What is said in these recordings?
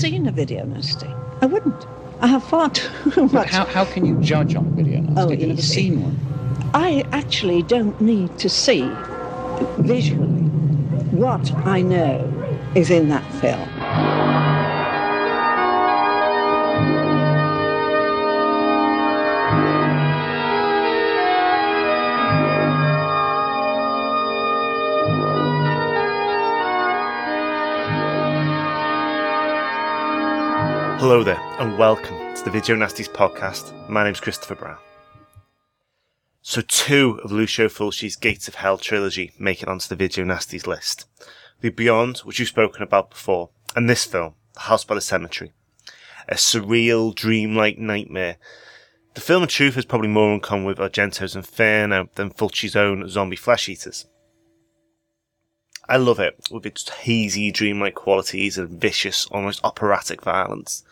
seen a video nasty. I wouldn't. I have far too But much. how, how can you judge on video nasty? Oh, You've never seen one. I actually don't need to see visually what I know is in that film. Hello there, and welcome to the Video Nasties podcast. My name's Christopher Brown. So, two of Lucio Fulci's Gates of Hell trilogy make it onto the Video Nasties list. The Beyond, which you've spoken about before, and this film, The House by the Cemetery. A surreal, dreamlike nightmare. The film, in truth, is probably more in common with Argento's Inferno than Fulci's own zombie flesh eaters. I love it, with its hazy, dreamlike qualities and vicious, almost operatic violence.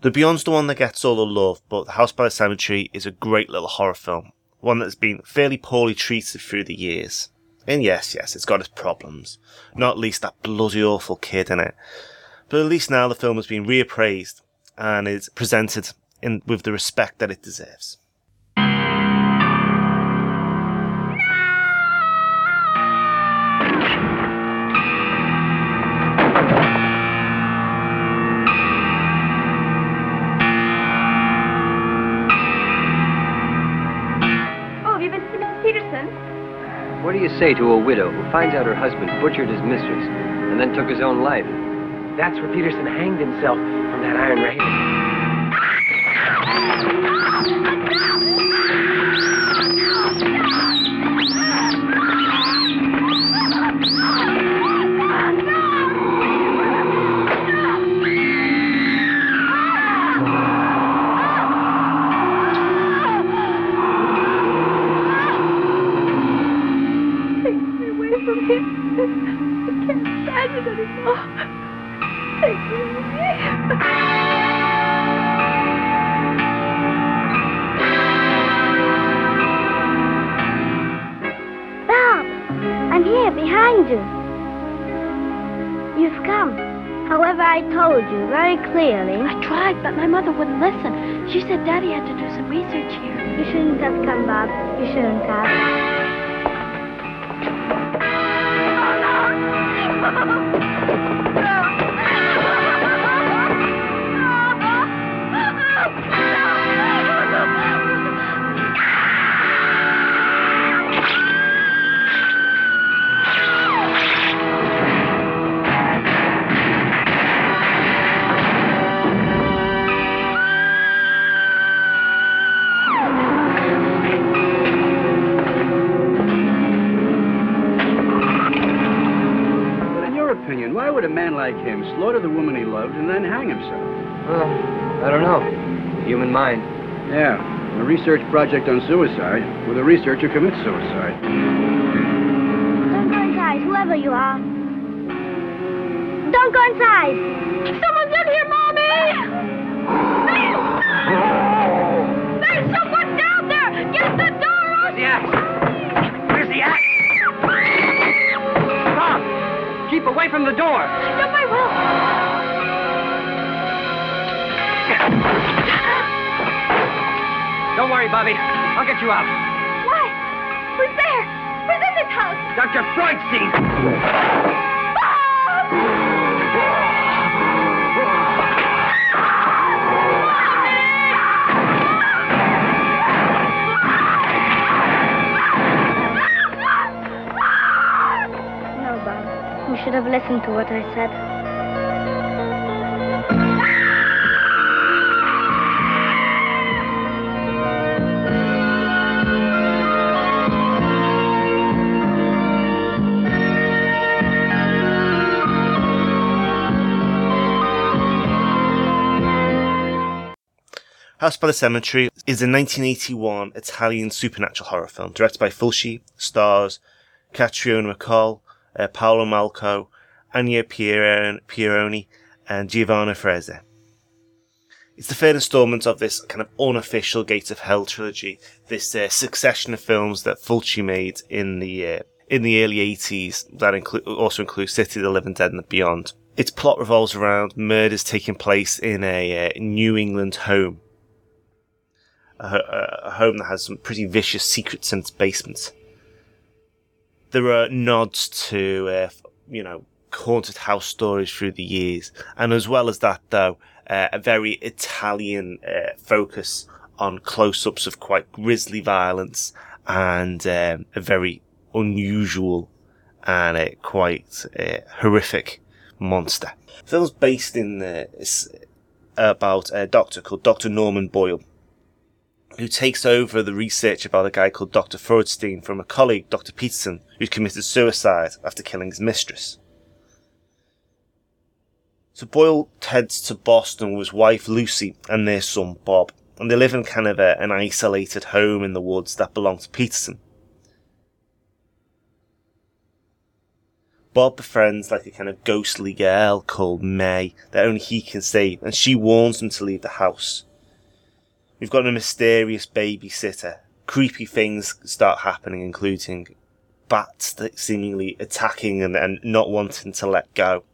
The Beyond's the one that gets all the love, but The House by the Cemetery is a great little horror film, one that's been fairly poorly treated through the years. And yes, yes, it's got its problems, not least that bloody awful kid in it. But at least now the film has been reappraised and is presented in, with the respect that it deserves. You say to a widow who finds out her husband butchered his mistress and then took his own life? That's where Peterson hanged himself from that iron rail. Research project on suicide with a researcher commits suicide. Don't go inside, whoever you are. Don't go inside. Someone's in here, Mommy! There's someone down there! Get the door open! Yeah. Where's the axe? Bob, keep away from the door. No, worry, Bobby. I'll get you out. Why? Who's there? Who's in this house? Dr. Freudstein. Bob! No, Bob. You should have listened to what I said. House by the Cemetery is a 1981 Italian supernatural horror film directed by Fulci, stars Catriona MacColl, uh, Paolo Malco, Anya Pieron- Pieroni, and Giovanna Frezza. It's the third installment of this kind of unofficial Gates of Hell trilogy, this uh, succession of films that Fulci made in the uh, in the early 80s that also include City of the Living Dead and Beyond. its plot revolves around murders taking place in a uh, New England home. A, a, home that has some pretty vicious secrets in its basement. There are nods to, uh, you know, haunted house stories through the years, and as well as that, though, uh, a very Italian uh, focus on close-ups of quite grisly violence and um, a very unusual and uh, quite uh, horrific monster. The film's based in uh, about a doctor called Dr. Norman Boyle, who takes over the research about a guy called Dr. Freudstein from a colleague, Dr. Peterson, who committed suicide after killing his mistress. So Boyle heads to Boston with his wife Lucy and their son Bob, and they live in kind of a, an isolated home in the woods that belongs to Peterson. Bob befriends like a kind of ghostly girl called May that only he can save, and she warns him to leave the house. We've got a mysterious babysitter. Creepy things start happening, including bats that seemingly attacking and, and not wanting to let go.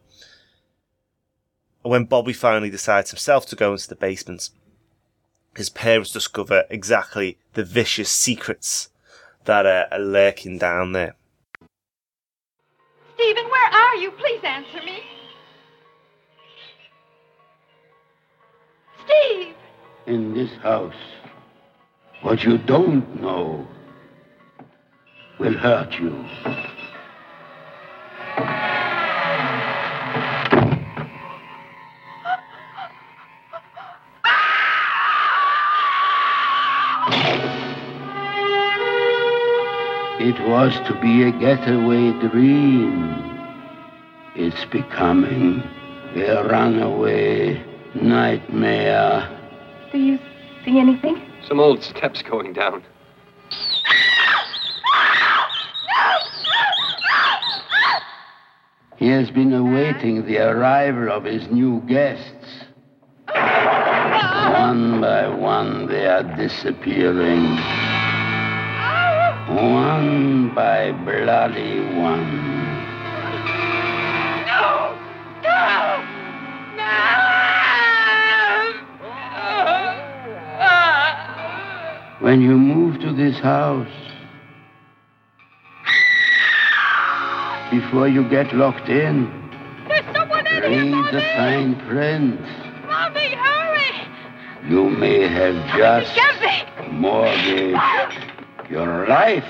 When Bobby finally decides himself to go into the basement, his parents discover exactly the vicious secrets that are, are lurking down there. Stephen, where are you? Please answer me. Steve! In this house, what you don't know will hurt you. It was to be a getaway dream. It's becoming a runaway nightmare. Do you see anything? Some old steps going down. He has been awaiting the arrival of his new guests. One by one, they are disappearing. One by bloody one. When you move to this house, before you get locked in, There's someone in here, read Mommy! the fine print. Mommy, hurry! You may have just mortgaged your life.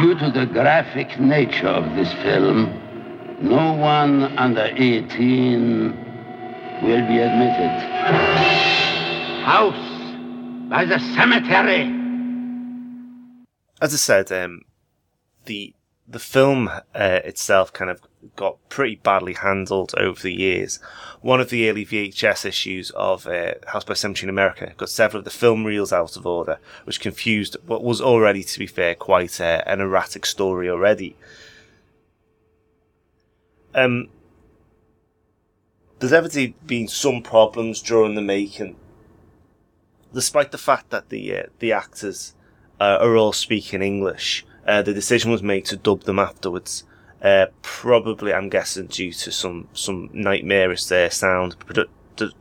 Due to the graphic nature of this film, no one under 18 will be admitted. House by the cemetery. As I said, um, the the film uh, itself kind of got pretty badly handled over the years. One of the early VHS issues of uh, House by Cemetery in America got several of the film reels out of order, which confused what was already, to be fair, quite uh, an erratic story already. Um, there's evidently been some problems during the making, despite the fact that the uh, the actors uh, are all speaking English. Uh, the decision was made to dub them afterwards. Uh, probably, I'm guessing, due to some some nightmarish uh, sound produ-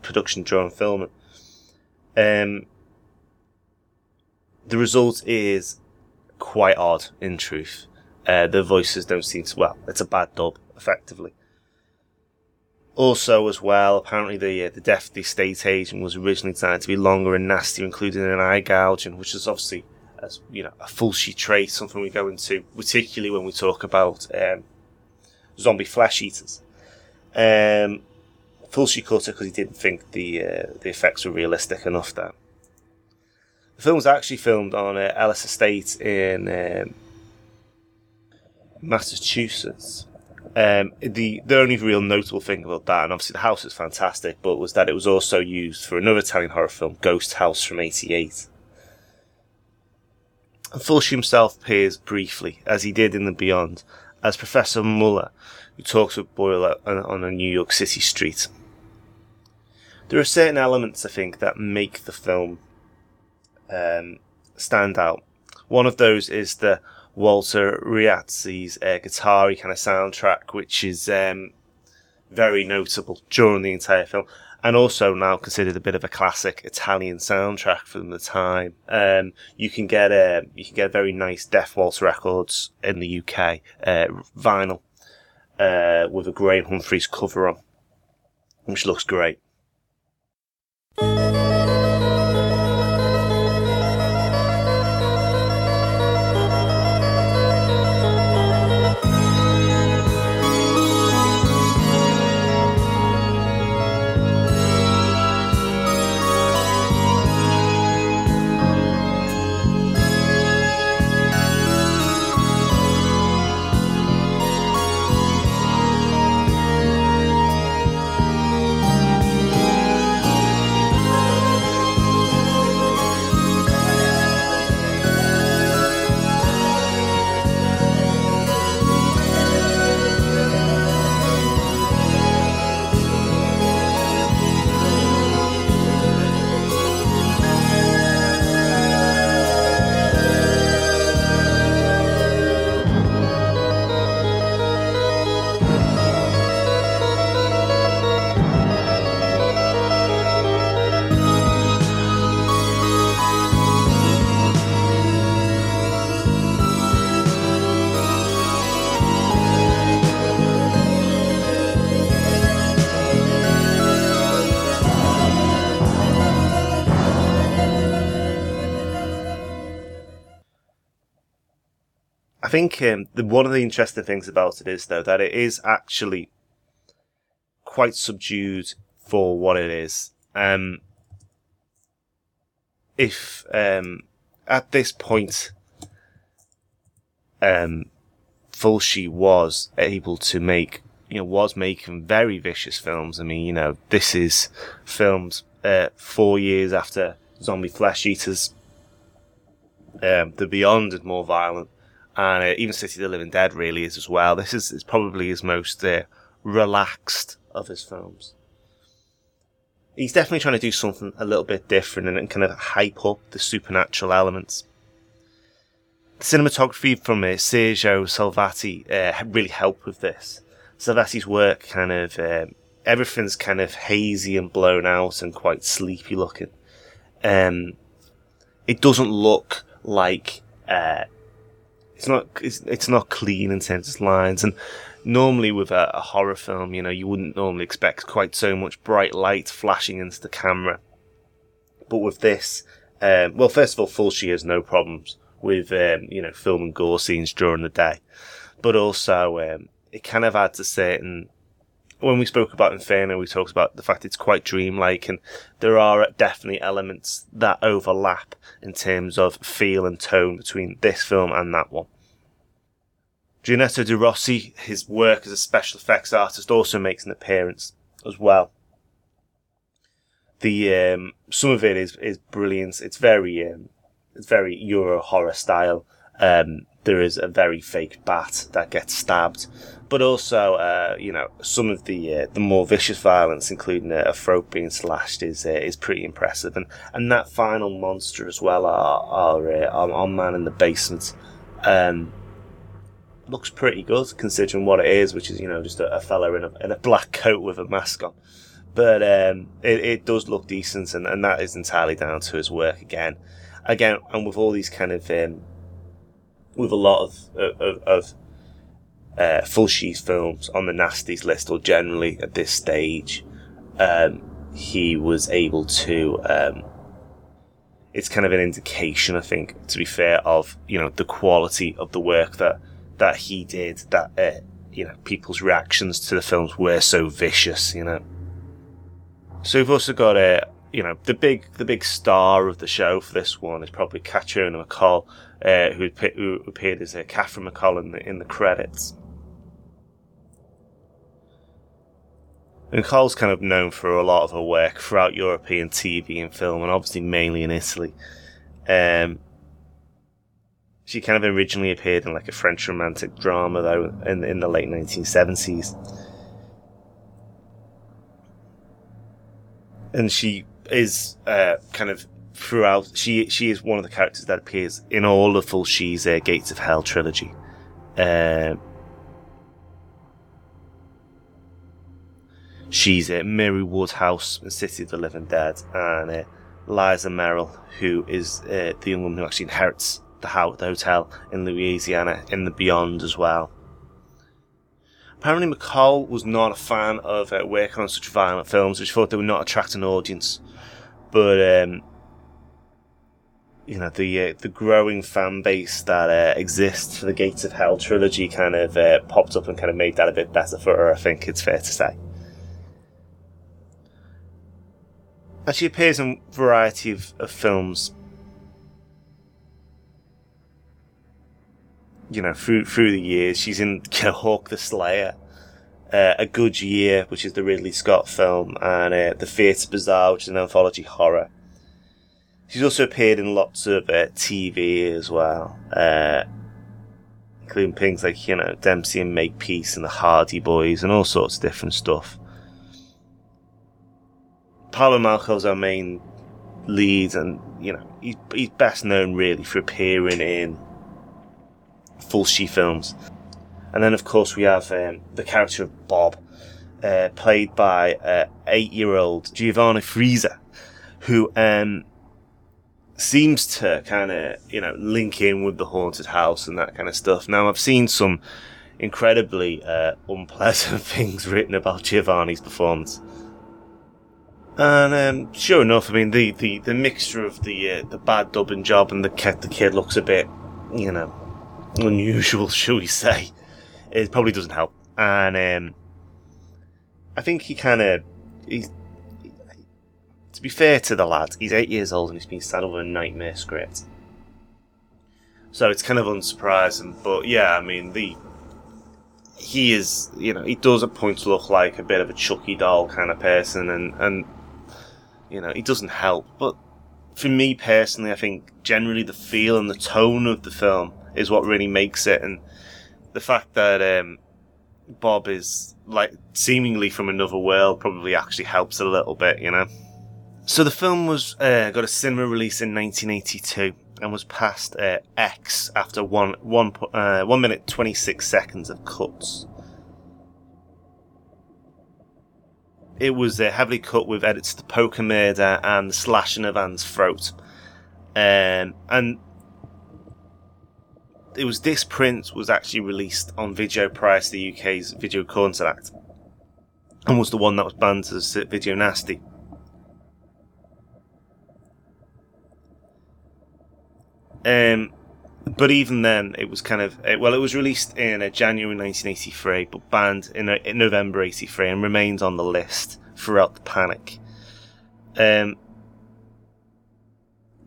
production during filming. Um, the result is quite odd, in truth. Uh, the voices don't seem to. Well, it's a bad dub, effectively. Also, as well, apparently the uh, the death of the estate agent was originally designed to be longer and nastier, including an eye gouging, which is obviously as you know a Fulci trait, something we go into, particularly when we talk about um, zombie flesh eaters. Um, Fulci cut it because he didn't think the uh, the effects were realistic enough. There, the film was actually filmed on uh, Ellis Estate in um, Massachusetts. Um, the the only real notable thing about that, and obviously the house is fantastic, but was that it was also used for another Italian horror film, Ghost House from '88. Fulci himself appears briefly, as he did in The Beyond, as Professor Muller, who talks with Boyle on, a New York City street. There are certain elements, I think, that make the film um, stand out. One of those is the Walter Rizzati's uh, kind of soundtrack, which is um, very notable during the entire film, and also now considered a bit of a classic Italian soundtrack from the time. Um, you can get a you can get very nice Death Waltz records in the UK uh, vinyl uh, with a Graham Humphreys cover on, which looks great. Think um, the, one of the interesting things about it is, though, that it is actually quite subdued for what it is. Um, if um, at this point, um, Fulci was able to make, you know, was making very vicious films. I mean, you know, this is filmed uh, four years after Zombie Flesh Eaters. Um, the Beyond is more violent and uh, even City of the Living Dead really is as well. This is, is probably his most uh, relaxed of his films. He's definitely trying to do something a little bit different and, kind of hype up the supernatural elements. The cinematography from uh, Sergio Salvati uh, really helped with this. Salvati's work kind of um, everything's kind of hazy and blown out and quite sleepy looking. Um, it doesn't look like uh, it's not it's, it's not clean in terms of lines and normally with a, a, horror film you know you wouldn't normally expect quite so much bright light flashing into the camera. But with this um, well first of all Fulci has no problems with um, you know filming gore scenes during the day. But also um, it kind of adds a certain when we spoke about Inferno, we talked about the fact it's quite dreamlike, and there are definitely elements that overlap in terms of feel and tone between this film and that one. Giannetto De Rossi, his work as a special effects artist, also makes an appearance as well. The um, some of it is is brilliant. It's very um, it's very Euro horror style. Um, there is a very fake bat that gets stabbed, but also, uh, you know, some of the uh, the more vicious violence, including a, a throat being slashed, is uh, is pretty impressive. And and that final monster as well, our our, uh, our, our man in the basement, um, looks pretty good considering what it is, which is you know just a, a fella in a in a black coat with a mask on. But um, it, it does look decent, and, and that is entirely down to his work again, again, and with all these kind of um, with a lot of of, of uh, Fulci's films on the nasties list, or generally at this stage, um, he was able to. Um, it's kind of an indication, I think, to be fair, of you know the quality of the work that that he did. That uh, you know people's reactions to the films were so vicious, you know. So we've also got a. Uh, you know the big the big star of the show for this one is probably Catriona MacColl, uh, who, who appeared as uh, Katherine MacColl in the, in the credits. MacColl's kind of known for a lot of her work throughout European TV and film, and obviously mainly in Italy. Um, she kind of originally appeared in like a French romantic drama, though, in, in the late 1970s. And she is uh, kind of throughout. She she is one of the characters that appears in all the she's uh, Gates of Hell trilogy. Uh, she's at Mary Woodhouse in City of the Living Dead, and uh, Liza Merrill, who is uh, the young woman who actually inherits the, house, the hotel in Louisiana in the Beyond as well. Apparently, MacColl was not a fan of uh, working on such violent films, which thought they would not attract an audience. But um, you know the uh, the growing fan base that uh, exists for the Gates of Hell trilogy kind of uh, popped up and kind of made that a bit better for her. I think it's fair to say. And she appears in a variety of, of films. You know, through through the years, she's in you know, Hawk the Slayer, uh, A Good Year, which is the Ridley Scott film, and uh, The Theatre Bizarre, which is an anthology horror. She's also appeared in lots of uh, TV as well, uh, including things like, you know, Dempsey and Makepeace and The Hardy Boys and all sorts of different stuff. Paolo Malco's our main lead, and, you know, he's, he's best known really for appearing in Fulci films. And then, of course, we have um, the character of Bob, uh, played by uh, eight year old Giovanni Frezza, who um, seems to kind of, you know, link in with the haunted house and that kind of stuff. Now, I've seen some incredibly uh, unpleasant things written about Giovanni's performance. And um, sure enough, I mean the, the, the mixture of the uh, the bad dubbing job and the kid, the kid looks a bit, you know, unusual, shall we say? It probably doesn't help. And um, I think he kind of he's to be fair to the lad, he's eight years old and he's been saddled with a nightmare script. So it's kind of unsurprising, but yeah, I mean the he is, you know, he does at points look like a bit of a Chucky doll kind of person, and and you know he doesn't help. But for me personally, I think generally the feel and the tone of the film is what really makes it, and the fact that um, Bob is like seemingly from another world probably actually helps a little bit, you know. So the film was uh, got a cinema release in 1982 and was passed uh, X after one one uh, one minute 26 seconds of cuts. It was uh, heavily cut with edits to the poker murder and the slashing of Anne's throat, um, and it was this print was actually released on video prior to the UK's Video Content Act, and was the one that was banned as video nasty. Um, but even then, it was kind of well, it was released in January 1983, but banned in, in, November 83 and remained on the list throughout the panic. Um,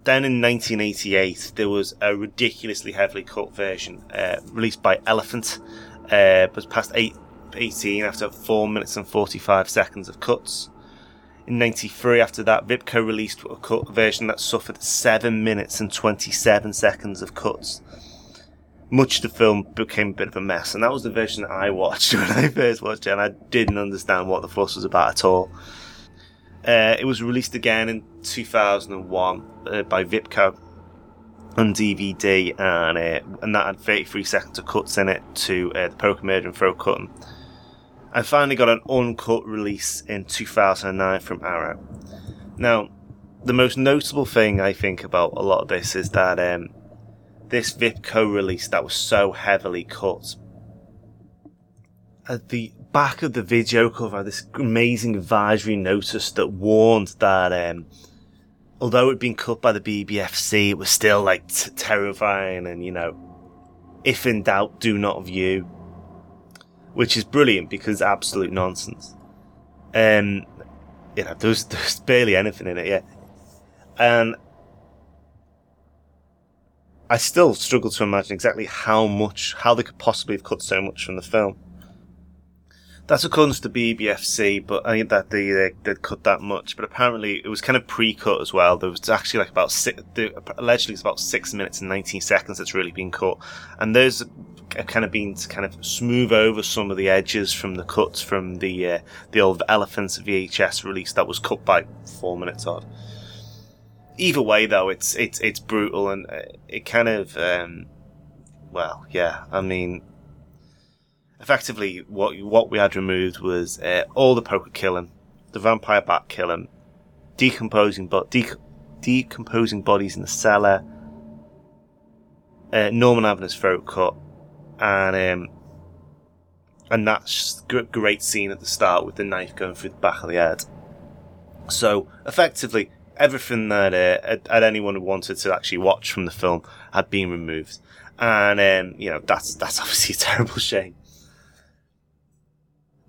then in 1988, there was a ridiculously heavily cut version uh, released by Elephant, uh, was past eight, 18 after 4 minutes and 45 seconds of cuts. In 93, after that, Vipco released a cut version that suffered 7 minutes and 27 seconds of cuts. Much of the film became a bit of a mess, and that was the version that I watched when I first watched it, and I didn't understand what the fuss was about at all. Uh, it was released again in 2001 uh, by Vipco on DVD, and uh, and that had 33 seconds of cuts in it to uh, the Poker Murder and Throat Cutting. I finally got an uncut release in 2009 from Arrow. Now, the most notable thing I think about a lot of this is that um, this Vipco release that was so heavily cut. At the back of the video cover, this amazing advisory notice that warned that um, although it had been cut by the BBFC, it was still like t- terrifying and you know, if in doubt, do not view which is brilliant because absolute nonsense. Um, you know, there's there's barely anything in it yet, and I still struggle to imagine exactly how much, how they could possibly have cut so much from the film. That's according to the BBFC, but I think that they, they would cut that much. But apparently, it was kind of pre-cut as well. There was actually like about six, allegedly it's about six minutes and nineteen seconds that's really been cut, and there's kind of been to kind of smooth over some of the edges from the cuts from the uh, the old Elephants VHS release that was cut by four minutes odd. either way, though, it's it's it's brutal and uh, it kind of um, well, yeah. I mean, effectively, what what we had removed was uh, all the poker killing, the vampire bat killing, decomposing but de- decomposing bodies in the cellar, uh, Norman having his throat cut, and um, and that great scene at the start with the knife going through the back of the head. So effectively, everything that uh, anyone wanted to actually watch from the film had been removed, and um, you know that's that's obviously a terrible shame.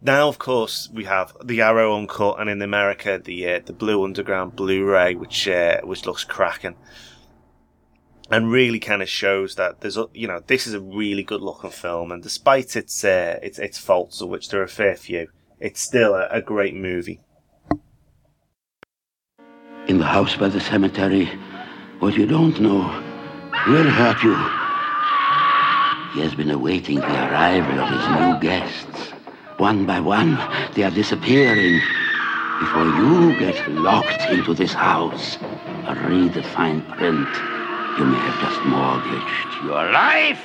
Now, of course, we have the Arrow uncut, and in America, the uh, the Blue Underground Blu-ray, which uh, which looks cracking, and really kind of shows that there's a you know this is a really good looking film, and despite its uh, its its faults, of which there are a fair few, it's still a, a great movie in the house by the cemetery. What you don't know will hurt you. He has been awaiting the arrival of his new guests. One by one, they are disappearing. Before you get locked into this house the fine print, you may have just mortgaged your life.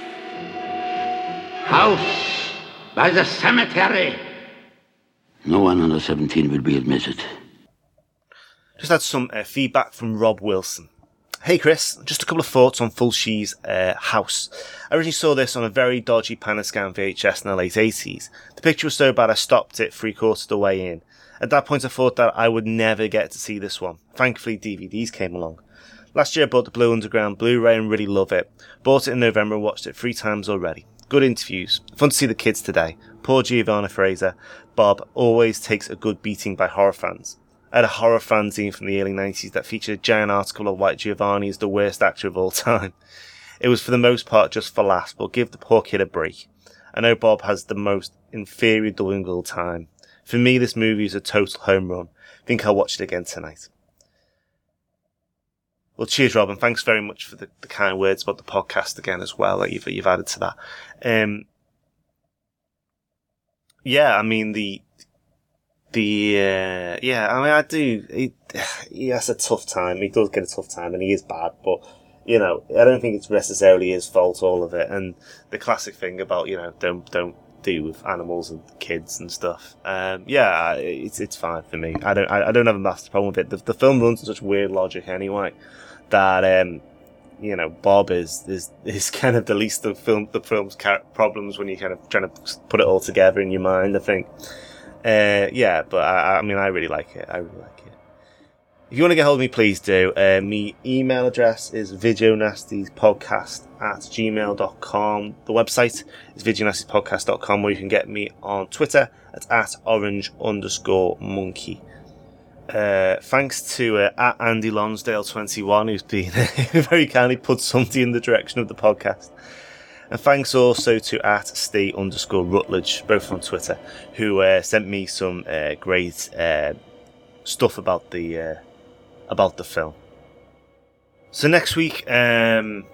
House by the cemetery. No one under 17 will be admitted. Just had some uh, feedback from Rob Wilson. Hey Chris, just a couple of thoughts on Fulci's uh, house. I originally saw this on a very dodgy Panascan VHS in the late 80s. The picture was so bad I stopped it three quarters of the way in. At that point I thought that I would never get to see this one. Thankfully DVDs came along. Last year I bought the Blue Underground Blu-ray and really love it. Bought it in November and watched it three times already. Good interviews. Fun to see the kids today. Poor Giovanna Frezza. Bob always takes a good beating by horror fans. I had a horror fanzine from the early 90s that featured a giant article of White Giovanni as the worst actor of all time. It was for the most part just for laughs, but give the poor kid a break. I know Bob has the most inferior of all time. For me, this movie is a total home run. Think I'll watch it again tonight. Well, cheers, Robin. Thanks very much for the, the kind words about the podcast again as well that you've, you've added to that. Um, yeah, I mean, the, the uh, yeah, I mean, I do. He, he has a tough time. He does get a tough time, and he is bad. But you know, I don't think it's necessarily his fault. All of it, and the classic thing about you know, don't don't do with animals and kids and stuff. Um, yeah, it's it's fine for me. I don't I, I don't have a massive problem with it. The, the film runs such weird logic anyway that um, you know Bob is is is kind of the least of film the film's problems when you're kind of trying to put it all together in your mind. I think. Uh, yeah, but I, I, mean, I really like it. I really like it. If you want to get hold of me, please do. Uh, my email address is videonastyspodcast at gmail.com. The website is videonastyspodcast.com where you can get me on Twitter at, at orange underscore monkey. Uh, thanks to uh, at Andy Lonsdale21, who's been very kindly put something in the direction of the podcast. And thanks also to at stay underscore Rutledge, both on Twitter, who uh, sent me some uh, great uh, stuff about the about the film. So next week, um,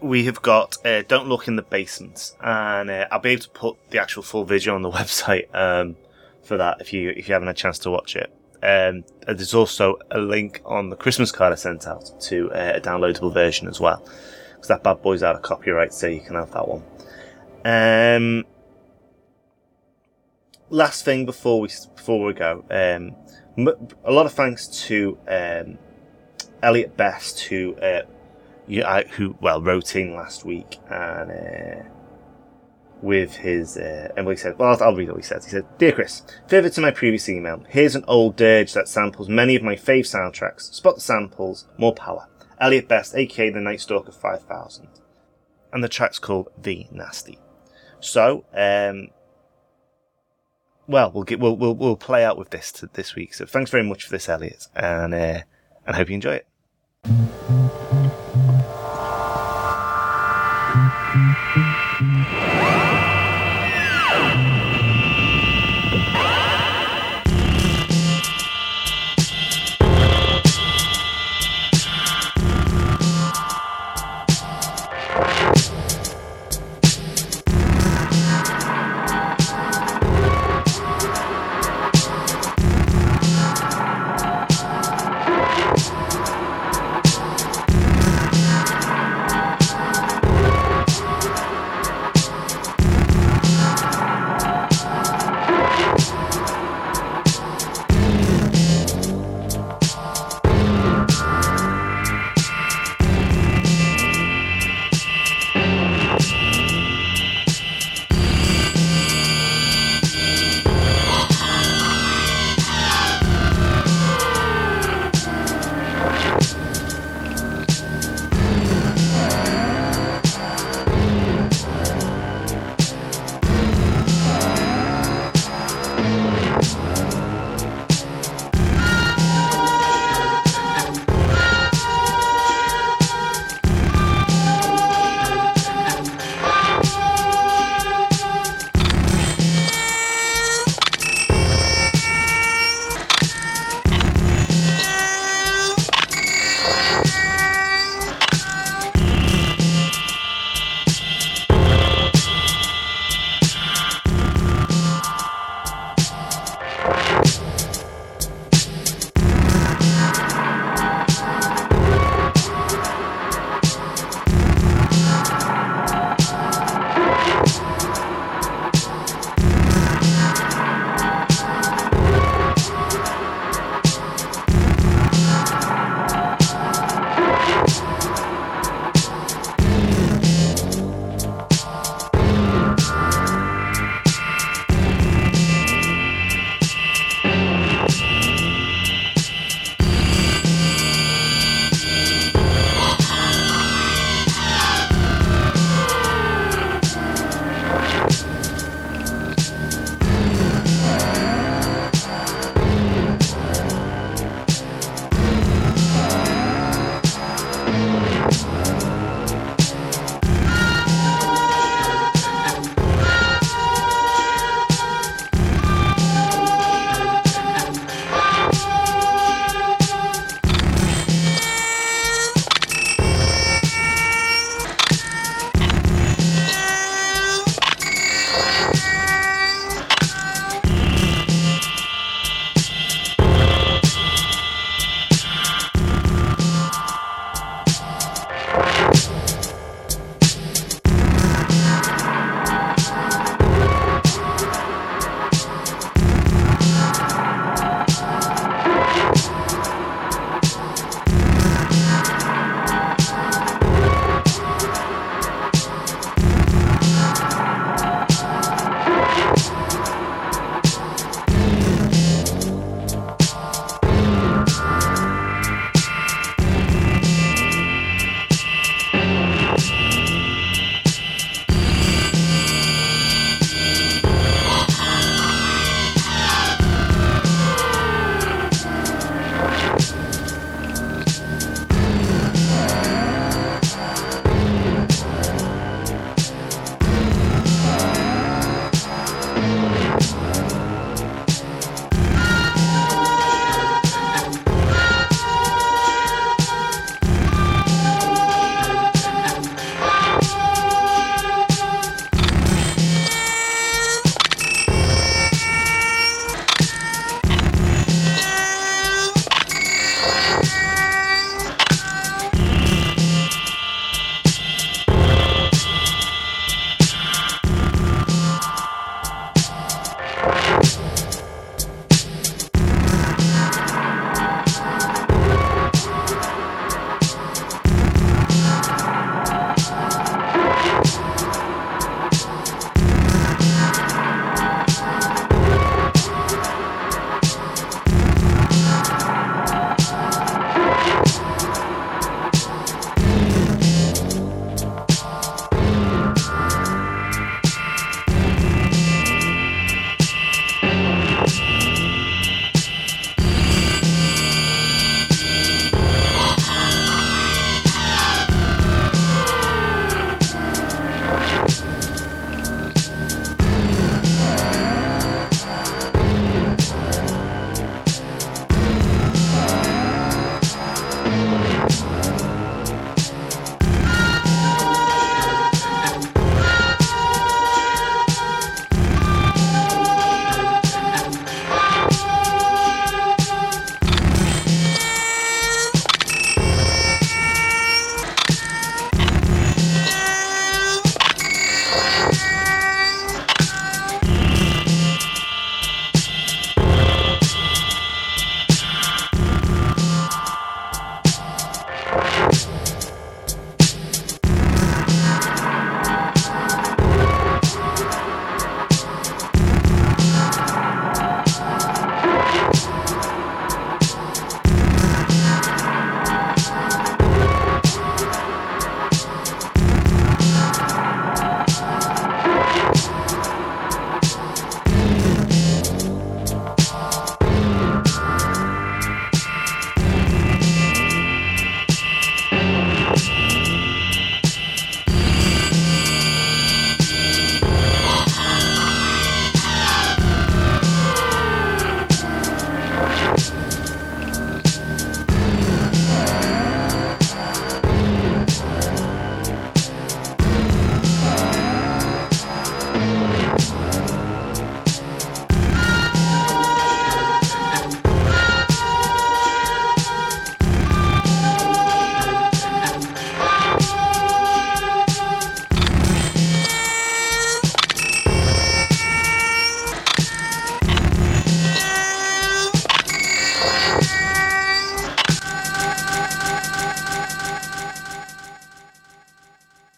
we have got uh, "Don't Look in the Basement," and uh, I'll be able to put the actual full video on the website um, for that if you if you haven't had a chance to watch it. Um, there's also a link on the Christmas card I sent out to a downloadable version as well because that bad boy's out of copyright, so you can have that one. Um, last thing before we before we go, um, a lot of thanks to um, Elliot Best who uh, who well wrote in last week and. Uh, with his, uh, he said, well, I'll, I'll read what he says. He said, Dear Chris, further to my previous email, here's an old dirge that samples many of my fave soundtracks. Spot the samples, more power. Elliot Best, aka the Night Stalker 5000. And the track's called The Nasty. So, um, well, we'll get, we'll, we'll, we'll play out with this this week. So thanks very much for this, Elliot, and, uh, and hope you enjoy it.